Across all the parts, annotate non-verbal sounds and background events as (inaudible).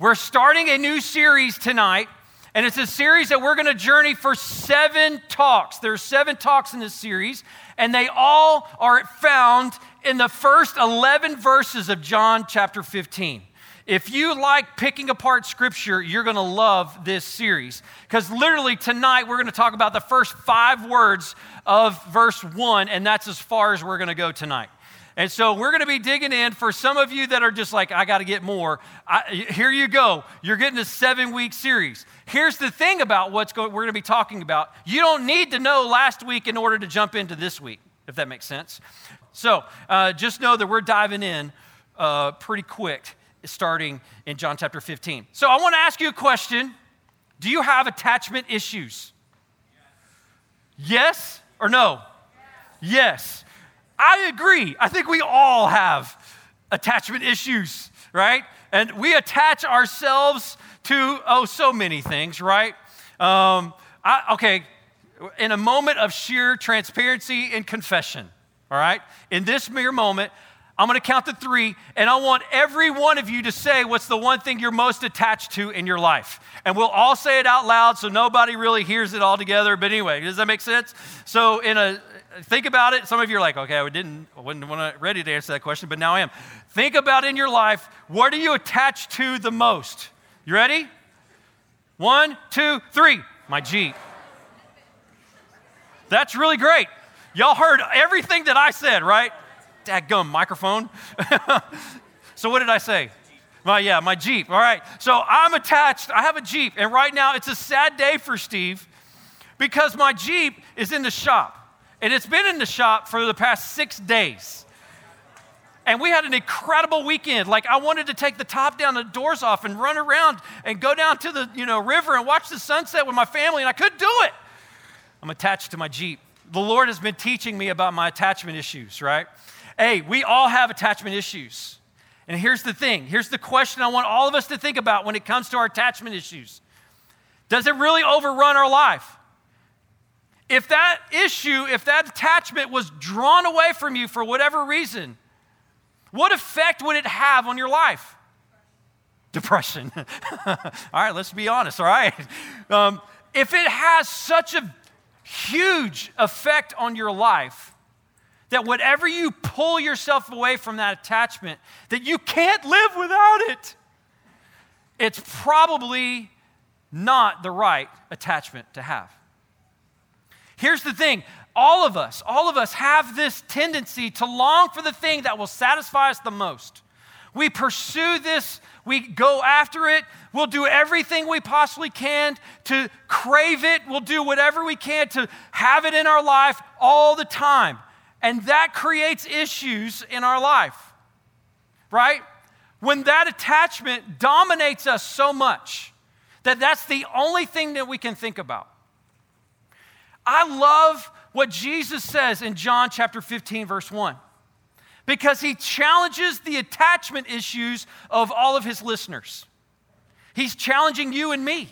We're starting a new series tonight, and it's a series that we're going to journey for seven talks. There's seven talks in this series, and they all are found in the first 11 verses of John chapter 15. If you like picking apart scripture, you're going to love this series. Because literally tonight, we're going to talk about the first five words of verse one, and that's as far as we're going to go tonight. And so we're going to be digging in for some of you that are just like, I got to get more. I, here you go. You're getting a seven week series. Here's the thing about what's going, we're going to be talking about. You don't need to know last week in order to jump into this week, if that makes sense. So uh, just know that we're diving in uh, pretty quick starting in John chapter 15. So I want to ask you a question Do you have attachment issues? Yes or no? Yes. I agree. I think we all have attachment issues, right? And we attach ourselves to, oh, so many things, right? Um, I, okay, in a moment of sheer transparency and confession, all right? In this mere moment, I'm to count to three, and I want every one of you to say what's the one thing you're most attached to in your life. And we'll all say it out loud so nobody really hears it all together. But anyway, does that make sense? So, in a think about it. Some of you are like, okay, I didn't, I wasn't ready to answer that question, but now I am. Think about in your life, what are you attached to the most? You ready? One, two, three. My Jeep. That's really great. Y'all heard everything that I said, right? gum microphone. (laughs) so what did I say? My, yeah, my Jeep. All right. So I'm attached. I have a Jeep. And right now it's a sad day for Steve because my Jeep is in the shop. And it's been in the shop for the past six days. And we had an incredible weekend. Like I wanted to take the top down, the doors off, and run around and go down to the you know river and watch the sunset with my family, and I couldn't do it. I'm attached to my Jeep. The Lord has been teaching me about my attachment issues, right? Hey, we all have attachment issues. And here's the thing here's the question I want all of us to think about when it comes to our attachment issues Does it really overrun our life? If that issue, if that attachment was drawn away from you for whatever reason, what effect would it have on your life? Depression. (laughs) all right, let's be honest, all right? Um, if it has such a huge effect on your life, that whatever you pull yourself away from that attachment, that you can't live without it, it's probably not the right attachment to have. Here's the thing all of us, all of us have this tendency to long for the thing that will satisfy us the most. We pursue this, we go after it, we'll do everything we possibly can to crave it, we'll do whatever we can to have it in our life all the time. And that creates issues in our life, right? When that attachment dominates us so much that that's the only thing that we can think about. I love what Jesus says in John chapter 15, verse 1, because he challenges the attachment issues of all of his listeners. He's challenging you and me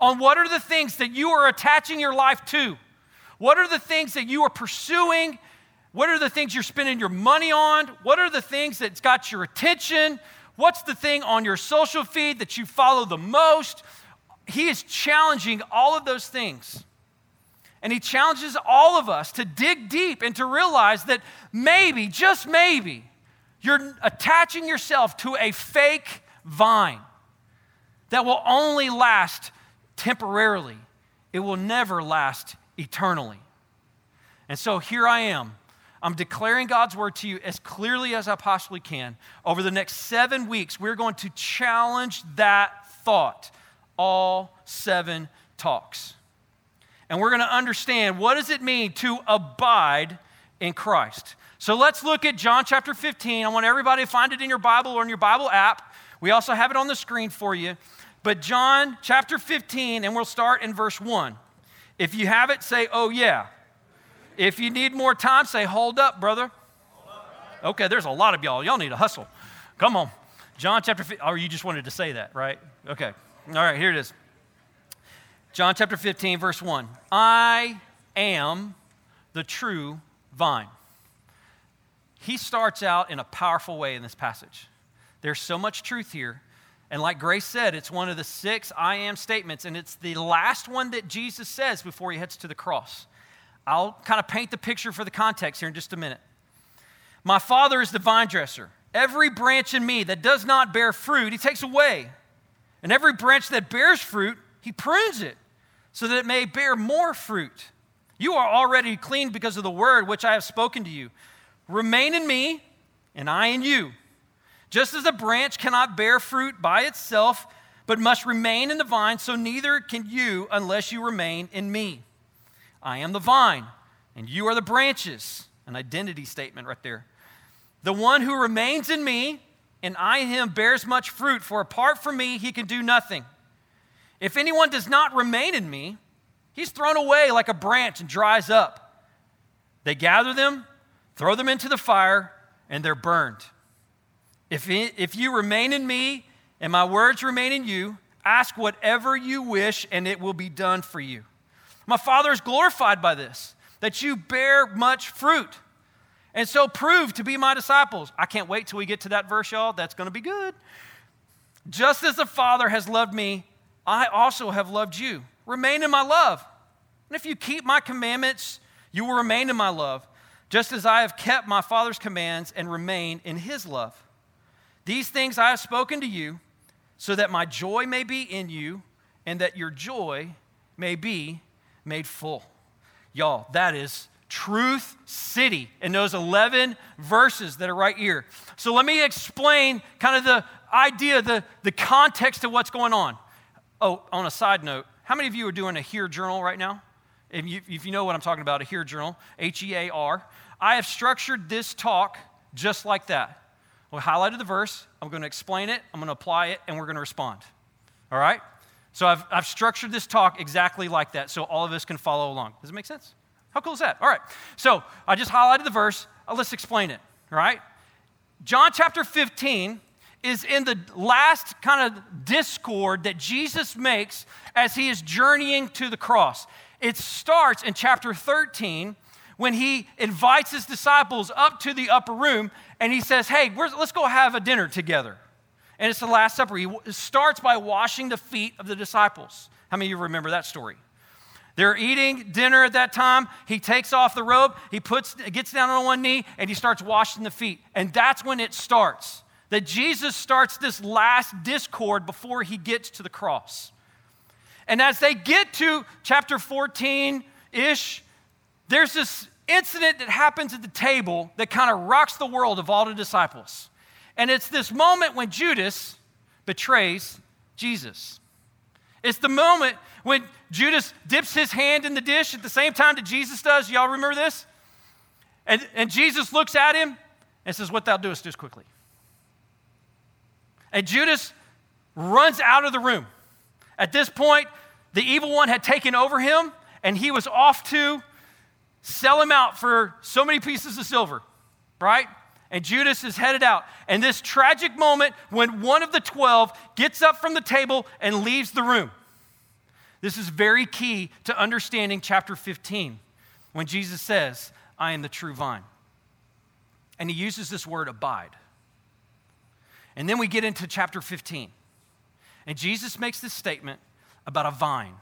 on what are the things that you are attaching your life to? What are the things that you are pursuing what are the things you're spending your money on? What are the things that's got your attention? What's the thing on your social feed that you follow the most? He is challenging all of those things. And he challenges all of us to dig deep and to realize that maybe, just maybe, you're attaching yourself to a fake vine that will only last temporarily, it will never last eternally. And so here I am I'm declaring God's word to you as clearly as I possibly can. Over the next seven weeks, we're going to challenge that thought, all seven talks. And we're going to understand what does it mean to abide in Christ. So let's look at John chapter 15. I want everybody to find it in your Bible or in your Bible app. We also have it on the screen for you. But John chapter 15, and we'll start in verse 1. If you have it, say, oh yeah. If you need more time, say, hold up, brother. Okay, there's a lot of y'all. Y'all need to hustle. Come on. John chapter 15. Or you just wanted to say that, right? Okay. All right, here it is. John chapter 15, verse 1. I am the true vine. He starts out in a powerful way in this passage. There's so much truth here And like Grace said, it's one of the six I am statements, and it's the last one that Jesus says before he heads to the cross. I'll kind of paint the picture for the context here in just a minute. My Father is the vine dresser. Every branch in me that does not bear fruit, he takes away. And every branch that bears fruit, he prunes it so that it may bear more fruit. You are already clean because of the word which I have spoken to you. Remain in me, and I in you. Just as a branch cannot bear fruit by itself, but must remain in the vine, so neither can you unless you remain in me. I am the vine, and you are the branches. An identity statement right there. The one who remains in me, and I in him, bears much fruit, for apart from me, he can do nothing. If anyone does not remain in me, he's thrown away like a branch and dries up. They gather them, throw them into the fire, and they're burned. If, if you remain in me and my words remain in you, ask whatever you wish and it will be done for you. My Father is glorified by this, that you bear much fruit. And so prove to be my disciples. I can't wait till we get to that verse, y'all. That's going to be good. Just as the Father has loved me, I also have loved you. Remain in my love. And if you keep my commandments, you will remain in my love, just as I have kept my Father's commands and remain in his love. These things I have spoken to you, so that my joy may be in you, and that your joy may be made full. Y'all, that is Truth City in those 11 verses that are right here. So let me explain kind of the idea, the, the context of what's going on. Oh, on a side note, how many of you are doing a HEAR journal right now? If you, if you know what I'm talking about, a HEAR journal, H E A R. I have structured this talk just like that. We highlighted the verse, I'm going to explain it, I'm going to apply it, and we're going to respond. All right? So I've, I've structured this talk exactly like that so all of us can follow along. Does it make sense? How cool is that? All right. So I just highlighted the verse. Uh, let's explain it. All right? John chapter 15 is in the last kind of discourse that Jesus makes as he is journeying to the cross. It starts in chapter 13 when he invites his disciples up to the upper room and he says, Hey, let's go have a dinner together. And it's the Last Supper. He starts by washing the feet of the disciples. How many of you remember that story? They're eating dinner at that time. He takes off the robe, he puts, gets down on one knee, and he starts washing the feet. And that's when it starts. That Jesus starts this last discourse before he gets to the cross. And as they get to chapter 14 ish, there's this incident that happens at the table that kind of rocks the world of all the disciples. And it's this moment when Judas betrays Jesus. It's the moment when Judas dips his hand in the dish at the same time that Jesus does. Y'all remember this? And, and Jesus looks at him and says, What thou doest, do quickly. And Judas runs out of the room. At this point, the evil one had taken over him, and he was off to sell him out for so many pieces of silver, right? And Judas is headed out. And this tragic moment when one of the 12 gets up from the table and leaves the room. This is very key to understanding chapter 15 when Jesus says, I am the true vine. And he uses this word abide. And then we get into chapter 15. And Jesus makes this statement about a vine.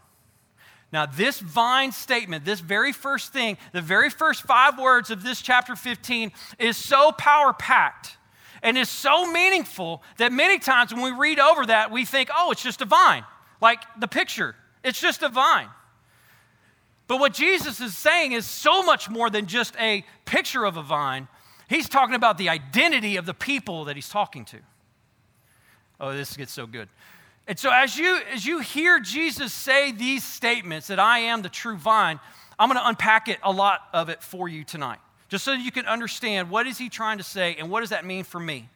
Now, this vine statement, this very first thing, the very first five words of this chapter 15 is so power packed and is so meaningful that many times when we read over that, we think, oh, it's just a vine, like the picture. It's just a vine. But what Jesus is saying is so much more than just a picture of a vine. He's talking about the identity of the people that he's talking to. Oh, this gets so good. And so as you as you hear Jesus say these statements that I am the true vine, I'm going to unpack it a lot of it for you tonight. Just so you can understand what is he trying to say and what does that mean for me.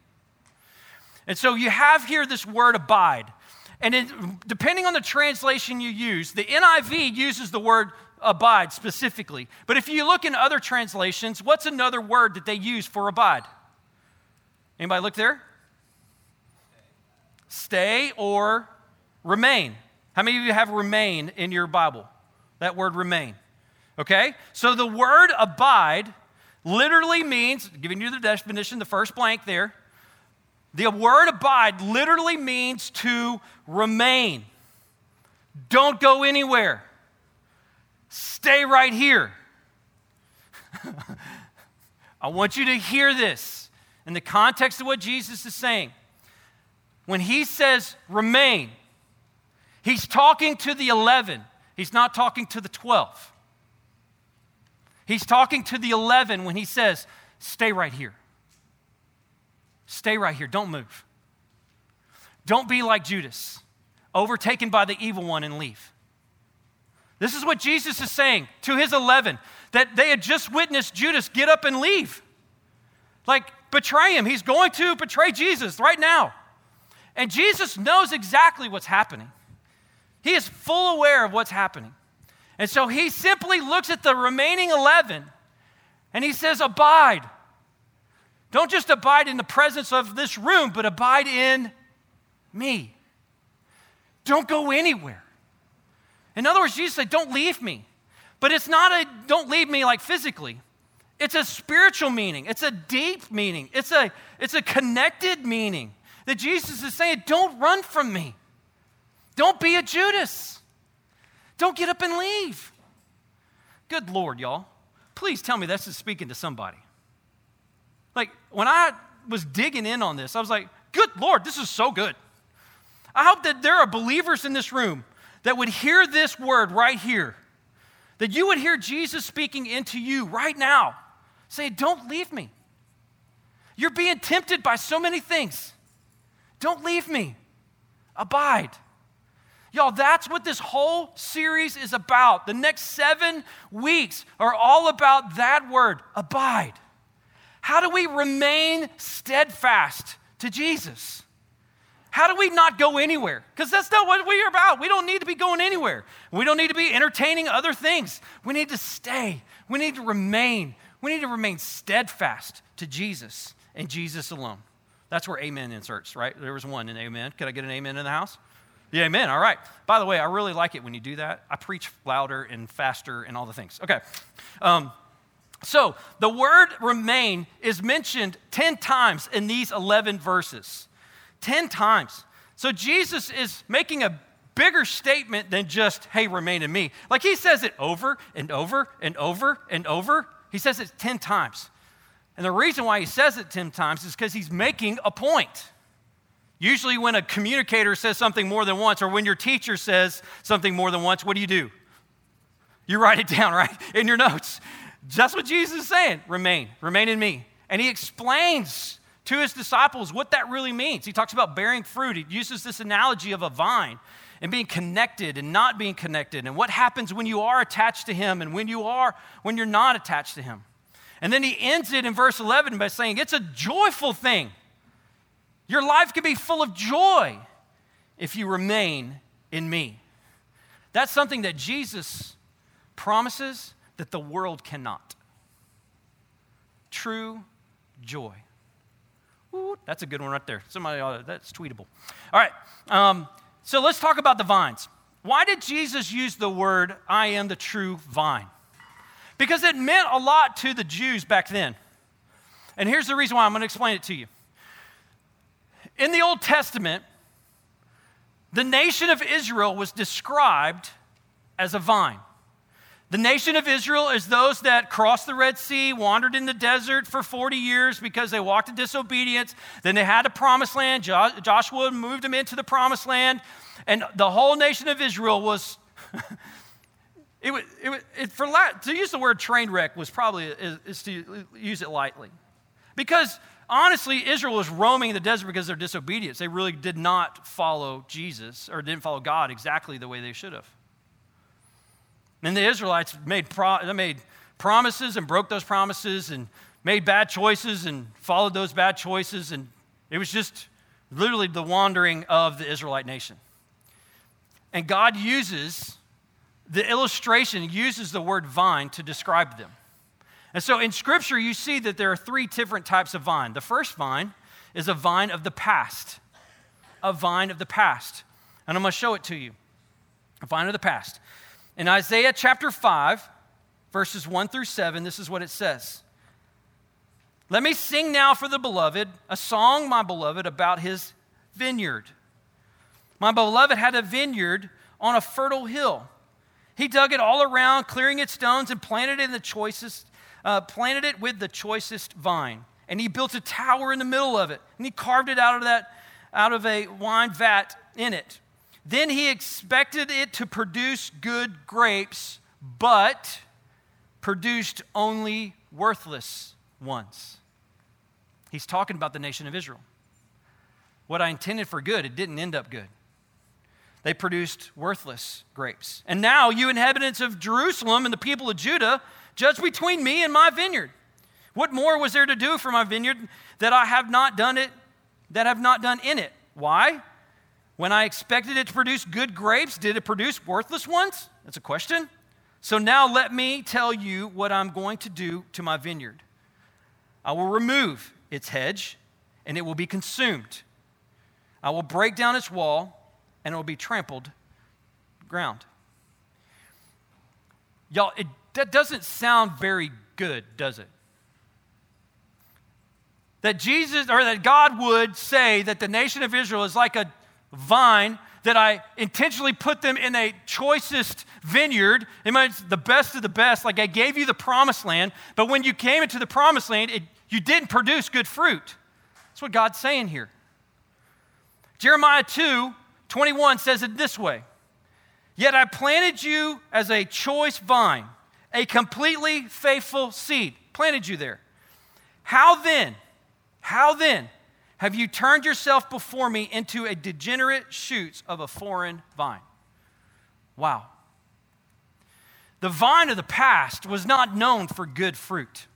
And so you have here this word abide. And depending on the translation you use, the NIV uses the word abide specifically. But if you look in other translations, what's another word that they use for abide? Anybody look there? Stay or remain. How many of you have remain in your Bible? That word remain. Okay? So the word abide literally means, giving you the definition, the first blank there, The word abide literally means to remain. Don't go anywhere. Stay right here. (laughs) I want you to hear this in the context of what Jesus is saying. When he says remain, he's talking to the 11, he's not talking to the 12. He's talking to the 11 when he says, stay right here. Stay right here. Don't move. Don't be like Judas, overtaken by the evil one and leave. This is what Jesus is saying to his 11 that they had just witnessed Judas get up and leave. Like, betray him. He's going to betray Jesus right now. And Jesus knows exactly what's happening. He is full aware of what's happening. And so he simply looks at the remaining 11 and he says, Abide. Don't just abide in the presence of this room, but abide in me. Don't go anywhere. In other words, Jesus said, Don't leave me. But it's not a don't leave me like physically. It's a spiritual meaning. It's a deep meaning. It's a, it's a connected meaning that Jesus is saying, Don't run from me. Don't be a Judas. Don't get up and leave. Good Lord, y'all. Please tell me this is speaking to somebody. Like, when I was digging in on this, I was like, Good Lord, this is so good. I hope that there are believers in this room that would hear this word right here, that you would hear Jesus speaking into you right now, say, Don't leave me. You're being tempted by so many things. Don't leave me. Abide. Y'all, that's what this whole series is about. The next seven weeks are all about that word, abide. How do we remain steadfast to Jesus? How do we not go anywhere? Because that's not what we're about. We don't need to be going anywhere. We don't need to be entertaining other things. We need to stay. We need to remain. We need to remain steadfast to Jesus and Jesus alone. That's where amen inserts, right? There was one in amen. Can I get an amen in the house? Yeah, amen. All right. By the way, I really like it when you do that. I preach louder and faster and all the things. Okay. Um, so the word remain is mentioned 10 times in these 11 verses. 10 times. So Jesus is making a bigger statement than just, hey, remain in me. Like he says it over and over and over and over. He says it 10 times. And the reason why he says it 10 times is because he's making a point. Usually, when a communicator says something more than once, or when your teacher says something more than once, what do you do? You write it (laughs) down, right? In your notes. Just what Jesus is saying remain, remain in me. And he explains to his disciples what that really means. He talks about bearing fruit. He uses this analogy of a vine and being connected and not being connected and what happens when you are attached to him and when you are when you're not attached to him. And then he ends it in verse 11 by saying it's a joyful thing. Your life can be full of joy if you remain in me. That's something that Jesus promises that the world cannot. True joy. Ooh, that's a good one right there. Somebody, ought that's tweetable. All right. Um, so let's talk about the vines. Why did Jesus use the word, I am the true vine? Because it meant a lot to the Jews back then. And here's the reason why I'm going to explain it to you. In the Old Testament, the nation of Israel was described as a vine. The nation of Israel is those that crossed the Red Sea, wandered in the desert for 40 years because they walked in disobedience. Then they had a promised land. Joshua moved them into the promised land. And the whole nation of Israel was, (laughs) it, was, it, was, it for to use the word train wreck was probably, is, is to use it lightly. Because honestly, Israel was roaming the desert because of their disobedience. They really did not follow Jesus or didn't follow God exactly the way they should have. And the Israelites made, pro- made promises and broke those promises and made bad choices and followed those bad choices. And it was just literally the wandering of the Israelite nation. And God uses the illustration, uses the word vine to describe them. And so in Scripture, you see that there are three different types of vine. The first vine is a vine of the past, a vine of the past. And I'm going to show it to you. A vine of the past. In Isaiah chapter 5, verses 1 through 7, this is what it says Let me sing now for the beloved a song, my beloved, about his vineyard. My beloved had a vineyard on a fertile hill. He dug it all around, clearing its stones, and planted it in the choicest, uh, planted it with the choicest vine. And he built a tower in the middle of it, and he carved it out of that, out of a wine vat in it. Then he expected it to produce good grapes, but produced only worthless ones. He's talking about the nation of Israel. What I intended for good, it didn't end up good. They produced worthless grapes. And now, you inhabitants of Jerusalem and the people of Judah, judge between me and my vineyard. What more was there to do for my vineyard that I have not done it, that have not done in it? Why? When I expected it to produce good grapes, did it produce worthless ones? That's a question. So now let me tell you what I'm going to do to my vineyard. I will remove its hedge, and it will be consumed. I will break down its wall, and it will be trampled ground. Y'all, it, that doesn't sound very good, does it? That Jesus, or that God would say that the nation of Israel is like a vine that I intentionally put them in a choicest vineyard. It means the best of the best. Like I gave you the promised land, but when you came into the promised land, it, you didn't produce good fruit. That's what God's saying here. Jeremiah 2 21 says it this way Yet I planted you as a choice vine, a completely faithful seed. Planted you there. How then, how then have you turned yourself before me into a degenerate shoots of a foreign vine? Wow. The vine of the past was not known for good fruit.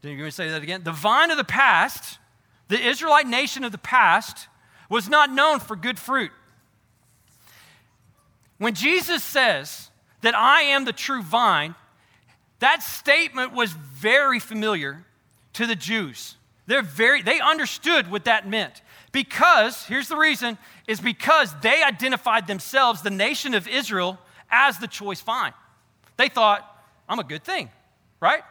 Did you hear me say that again? The vine of the past, the Israelite nation of the past, was not known for good fruit. When Jesus says that I am the true vine, that statement was very familiar to the Jews. They're very, they understood what that meant. Because, here's the reason, is because they identified themselves, the nation of Israel, as the choice vine. They thought, I'm a good thing, right?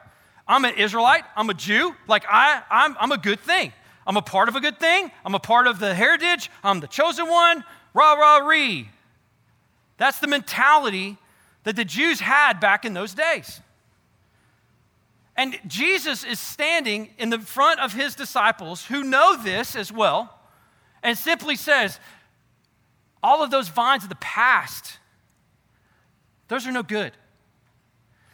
I'm an Israelite, I'm a Jew, like I, I'm, I'm a good thing. I'm a part of a good thing, I'm a part of the heritage, I'm the chosen one, rah, rah, ree. That's the mentality that the Jews had back in those days. And Jesus is standing in the front of his disciples who know this as well and simply says, All of those vines of the past, those are no good.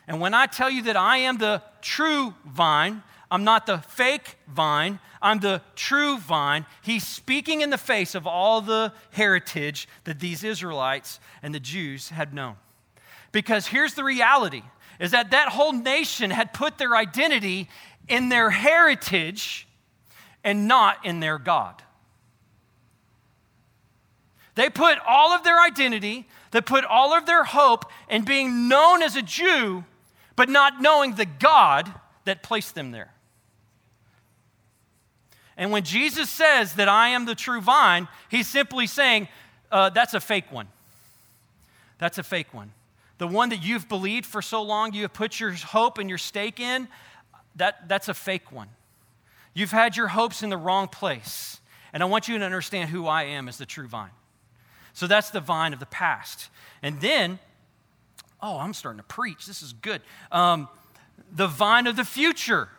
And when I tell you that I am the true vine, I'm not the fake vine, I'm the true vine. He's speaking in the face of all the heritage that these Israelites and the Jews had known. Because here's the reality is that that whole nation had put their identity in their heritage and not in their God. They put all of their identity, they put all of their hope in being known as a Jew, but not knowing the God that placed them there. And when Jesus says that I am the true vine, he's simply saying, uh, that's a fake one. That's a fake one the one that you've believed for so long, you have put your hope and your stake in, that, that's a fake one. You've had your hopes in the wrong place. And I want you to understand who I am as the true vine. So that's the vine of the past. And then, oh, I'm starting to preach. This is good. Um, the vine of the future.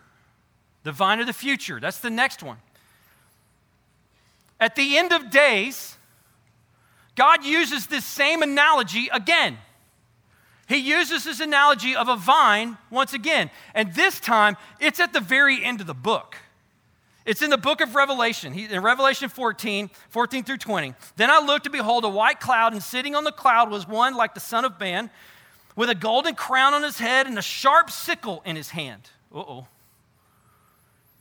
The vine of the future. That's the next one. At the end of days, God uses this same analogy again. He uses this analogy of a vine once again. And this time, it's at the very end of the book. It's in the book of Revelation, in Revelation 14, 14 through 20. Then I looked to behold a white cloud, and sitting on the cloud was one like the Son of Man, with a golden crown on his head and a sharp sickle in his hand. Uh oh.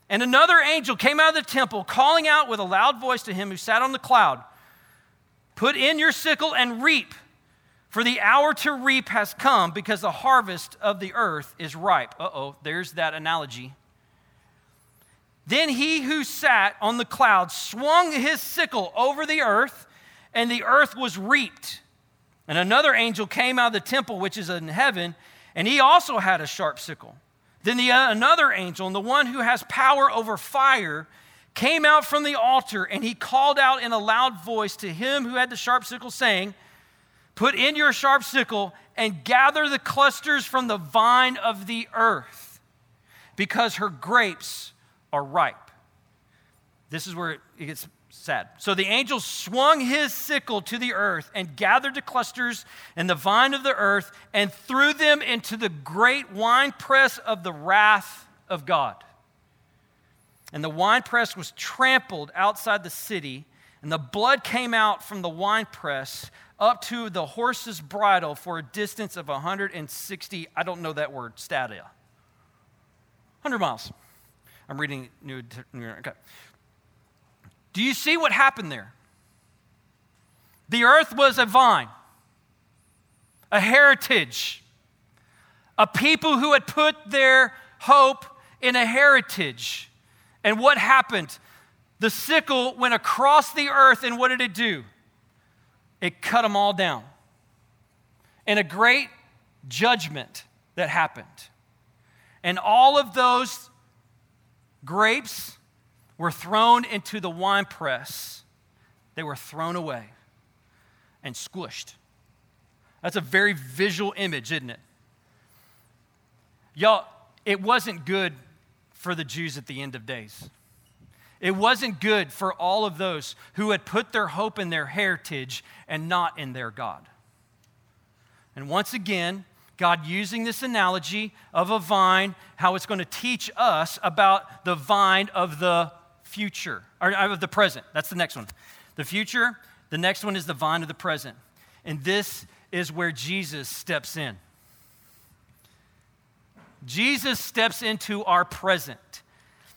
And another angel came out of the temple, calling out with a loud voice to him who sat on the cloud Put in your sickle and reap for the hour to reap has come because the harvest of the earth is ripe. Uh oh, there's that analogy. Then he who sat on the cloud swung his sickle over the earth, and the earth was reaped. And another angel came out of the temple which is in heaven, and he also had a sharp sickle. Then the, uh, another angel, and the one who has power over fire, came out from the altar, and he called out in a loud voice to him who had the sharp sickle, saying, Put in your sharp sickle and gather the clusters from the vine of the earth, because her grapes are ripe. This is where it gets So the angel swung his sickle to the earth and gathered the clusters in the vine of the earth and threw them into the great winepress of the wrath of God. And the winepress was trampled outside the city, and the blood came out from the winepress up to the horse's bridle for a distance of 160, I don't know that word, stadia. 100 miles. I'm reading New, okay. Do you see what happened there? The earth was a vine, a heritage, a people who had put their hope in a heritage. And what happened? The sickle went across the earth, and what did it do? It cut them all down. And a great judgment that happened. And all of those grapes were thrown into the winepress, they were thrown away and squished. That's a very visual image, isn't it? Y'all, it wasn't good for the Jews at the end of days. It wasn't good for all of those who had put their hope in their heritage and not in their God. And once again, God using this analogy of a vine, how it's going to teach us about the vine of the future, or uh, of the present. That's the next one. The future, the next one is the vine of the present. And this is where Jesus steps in. Jesus steps into our present.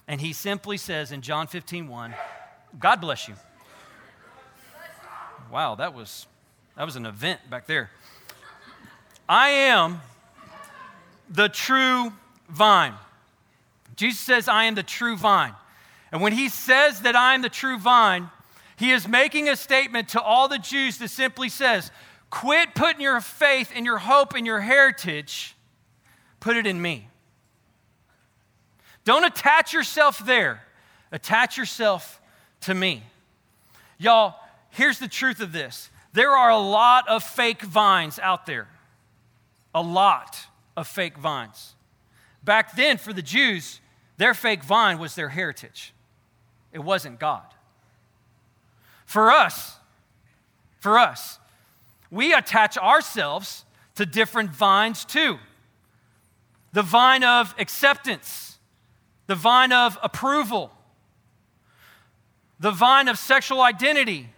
And he simply says in John 15, 1, God bless you. Wow, that was that was an event back there. I am the true vine. Jesus says, I am the true vine. And when he says that I am the true vine, he is making a statement to all the Jews that simply says, Quit putting your faith and your hope and your heritage, put it in me. Don't attach yourself there, attach yourself to me. Y'all, here's the truth of this there are a lot of fake vines out there, a lot of fake vines. Back then, for the Jews, their fake vine was their heritage. It wasn't God. For us, for us, we attach ourselves to different vines too. The vine of acceptance, the vine of approval, the vine of sexual identity,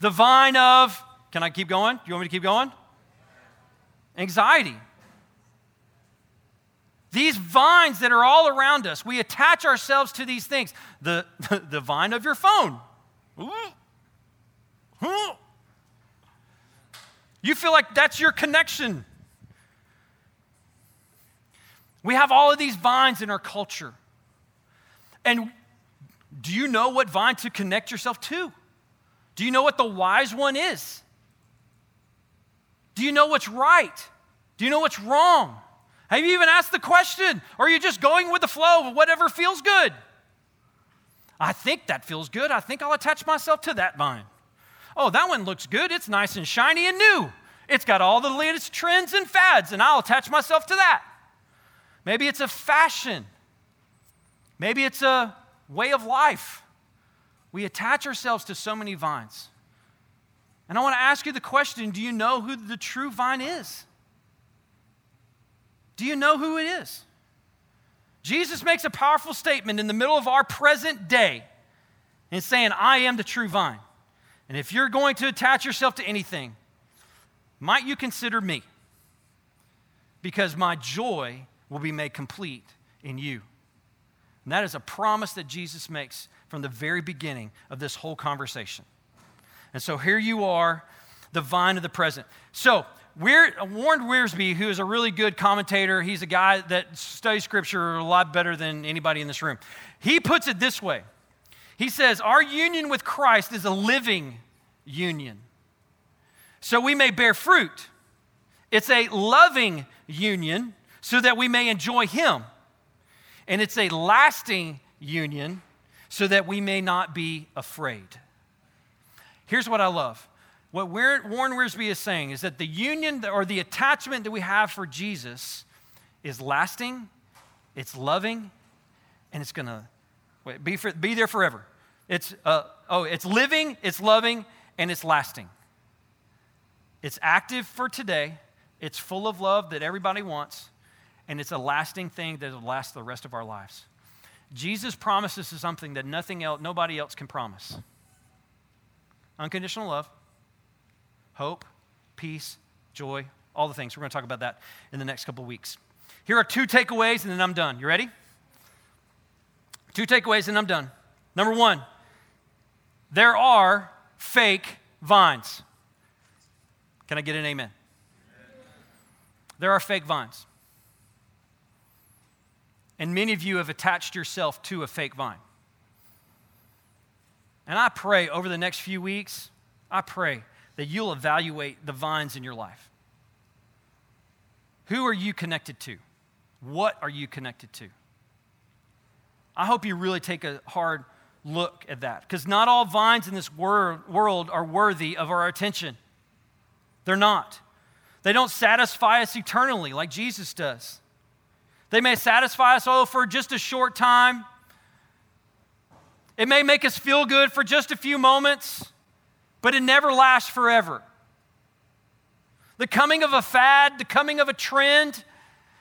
the vine of, can I keep going? Do you want me to keep going? Anxiety. These vines that are all around us, we attach ourselves to these things. The, the, vine of your phone. You feel like that's your connection. We have all of these vines in our culture. And do you know what vine to connect yourself to? Do you know what the wise one is? Do you know what's right? Do you know what's wrong? Have you even asked the question? Or are you just going with the flow of whatever feels good? I think that feels good. I think I'll attach myself to that vine. Oh, that one looks good. It's nice and shiny and new. It's got all the latest trends and fads, and I'll attach myself to that. Maybe it's a fashion. Maybe it's a way of life. We attach ourselves to so many vines. And I want to ask you the question do you know who the true vine is? Do you know who it is? Jesus makes a powerful statement in the middle of our present day and saying, I am the true vine. And if you're going to attach yourself to anything, might you consider me? Because my joy will be made complete in you. And that is a promise that Jesus makes from the very beginning of this whole conversation. And so here you are, the vine of the present. So, Weir, Warren Wiersbe, who is a really good commentator, he's a guy that studies scripture a lot better than anybody in this room. He puts it this way He says, Our union with Christ is a living union. So we may bear fruit. It's a loving union, so that we may enjoy Him. And it's a lasting union so that we may not be afraid. Here's what I love. What Warren Wiersbe is saying is that the union or the attachment that we have for Jesus is lasting, it's loving, and it's going to be, be there forever. It's, uh, oh, it's living, it's loving, and it's lasting. It's active for today, it's full of love that everybody wants, and it's a lasting thing that will last the rest of our lives. Jesus promises something that nothing else, nobody else can promise. Unconditional love, hope, peace, joy, all the things. We're going to talk about that in the next couple of weeks. Here are two takeaways, and then I'm done. You ready? Two takeaways, and I'm done. Number one, there are fake vines. Can I get an amen? There are fake vines. And many of you have attached yourself to a fake vine. And I pray over the next few weeks, I pray that you'll evaluate the vines in your life. Who are you connected to? What are you connected to? I hope you really take a hard look at that because not all vines in this wor- world are worthy of our attention. They're not. They don't satisfy us eternally like Jesus does. They may satisfy us, oh, for just a short time. It may make us feel good for just a few moments, but it never lasts forever. The coming of a fad, the coming of a trend,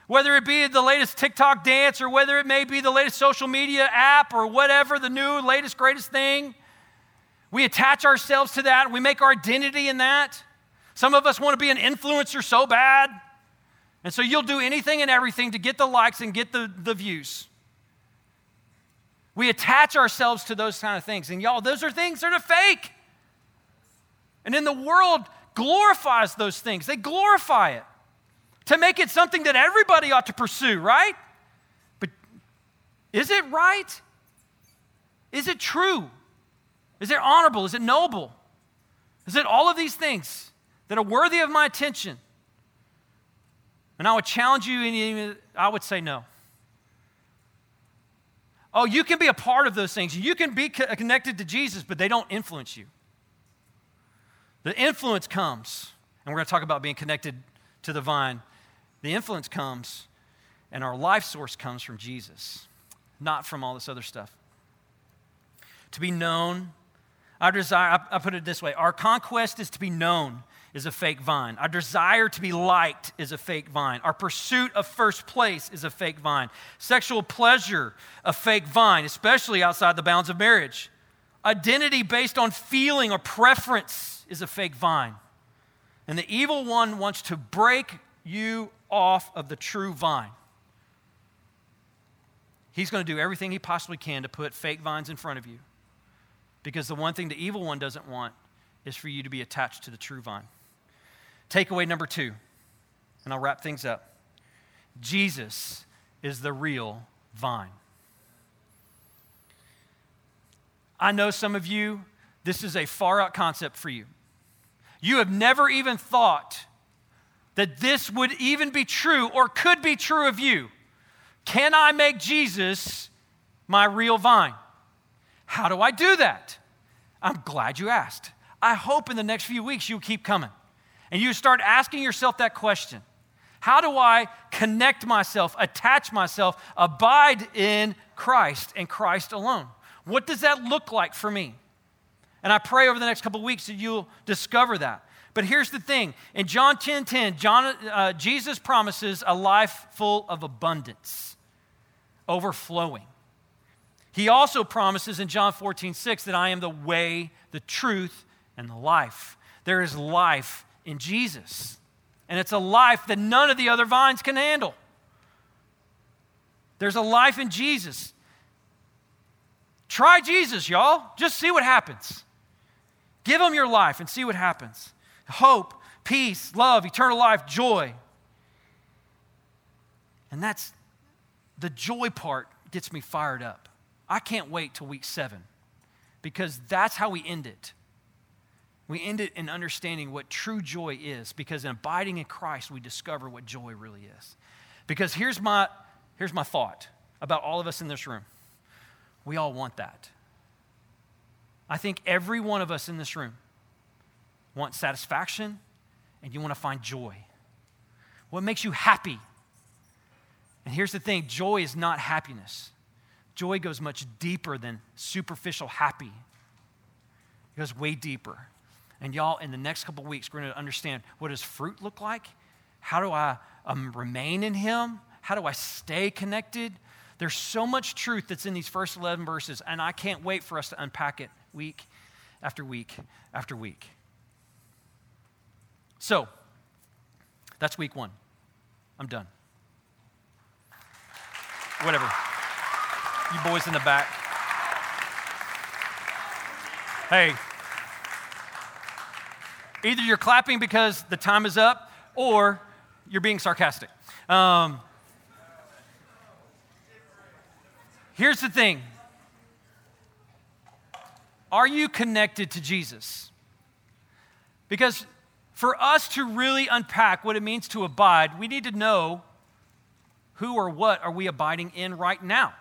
whether it be the latest TikTok dance or whether it may be the latest social media app or whatever, the new, latest, greatest thing, we attach ourselves to that. We make our identity in that. Some of us want to be an influencer so bad. And so you'll do anything and everything to get the likes and get the, the views. We attach ourselves to those kind of things. And y'all, those are things that are fake. And then the world glorifies those things, they glorify it to make it something that everybody ought to pursue, right? But is it right? Is it true? Is it honorable? Is it noble? Is it all of these things that are worthy of my attention? And I would challenge you, and I would say no. Oh, you can be a part of those things. You can be connected to Jesus, but they don't influence you. The influence comes, and we're going to talk about being connected to the vine. The influence comes, and our life source comes from Jesus, not from all this other stuff. To be known, our desire, I put it this way our conquest is to be known is a fake vine. Our desire to be liked is a fake vine. Our pursuit of first place is a fake vine. Sexual pleasure, a fake vine, especially outside the bounds of marriage. Identity based on feeling or preference is a fake vine. And the evil one wants to break you off of the true vine. He's going to do everything he possibly can to put fake vines in front of you. Because the one thing the evil one doesn't want is for you to be attached to the true vine. Takeaway number two, and I'll wrap things up Jesus is the real vine. I know some of you, this is a far out concept for you. You have never even thought that this would even be true or could be true of you. Can I make Jesus my real vine? How do I do that? I'm glad you asked. I hope in the next few weeks you'll keep coming and you start asking yourself that question How do I connect myself, attach myself, abide in Christ and Christ alone? What does that look like for me? And I pray over the next couple weeks that you'll discover that. But here's the thing in John 10 10, John, uh, Jesus promises a life full of abundance, overflowing. He also promises in John 14 6 that I am the way, the truth, and the life. There is life in Jesus. And it's a life that none of the other vines can handle. There's a life in Jesus. Try Jesus, y'all. Just see what happens. Give him your life and see what happens. Hope, peace, love, eternal life, joy. And that's the joy part gets me fired up. I can't wait till week seven because that's how we end it. We end it in understanding what true joy is because in abiding in Christ, we discover what joy really is. Because here's my, here's my thought about all of us in this room we all want that. I think every one of us in this room want satisfaction and you want to find joy. What makes you happy? And here's the thing joy is not happiness. Joy goes much deeper than superficial happy. It goes way deeper. And y'all, in the next couple weeks, we're going to understand what does fruit look like? How do I um, remain in Him? How do I stay connected? There's so much truth that's in these first 11 verses, and I can't wait for us to unpack it week after week after week. So, that's week one. I'm done. Whatever. You boys in the back. Hey, either you're clapping because the time is up or you're being sarcastic. Um, here's the thing Are you connected to Jesus? Because for us to really unpack what it means to abide, we need to know who or what are we abiding in right now.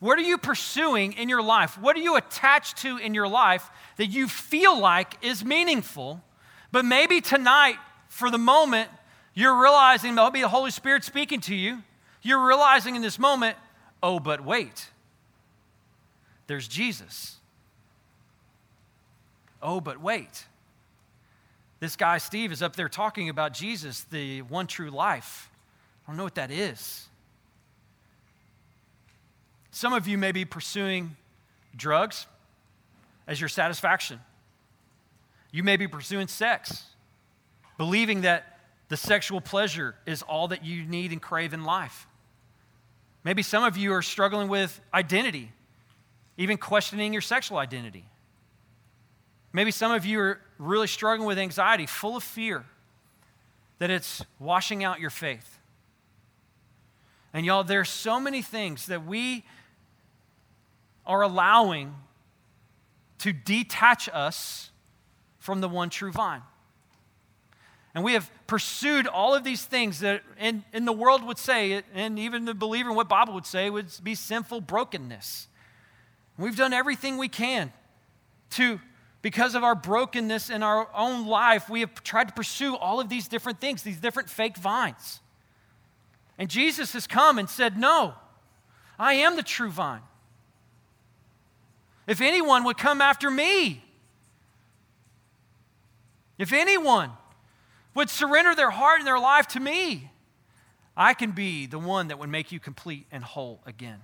What are you pursuing in your life? What are you attached to in your life that you feel like is meaningful? But maybe tonight, for the moment, you're realizing, maybe the Holy Spirit speaking to you, you're realizing in this moment, oh, but wait, there's Jesus. Oh, but wait. This guy, Steve, is up there talking about Jesus, the one true life. I don't know what that is. Some of you may be pursuing drugs as your satisfaction. You may be pursuing sex, believing that the sexual pleasure is all that you need and crave in life. Maybe some of you are struggling with identity, even questioning your sexual identity. Maybe some of you are really struggling with anxiety, full of fear that it's washing out your faith. And y'all, there's so many things that we are allowing to detach us from the one true vine. And we have pursued all of these things that in, in the world would say, and even the believer in what Bible would say would be sinful brokenness. We've done everything we can to, because of our brokenness in our own life, we have tried to pursue all of these different things, these different fake vines. And Jesus has come and said, No, I am the true vine. If anyone would come after me, if anyone would surrender their heart and their life to me, I can be the one that would make you complete and whole again.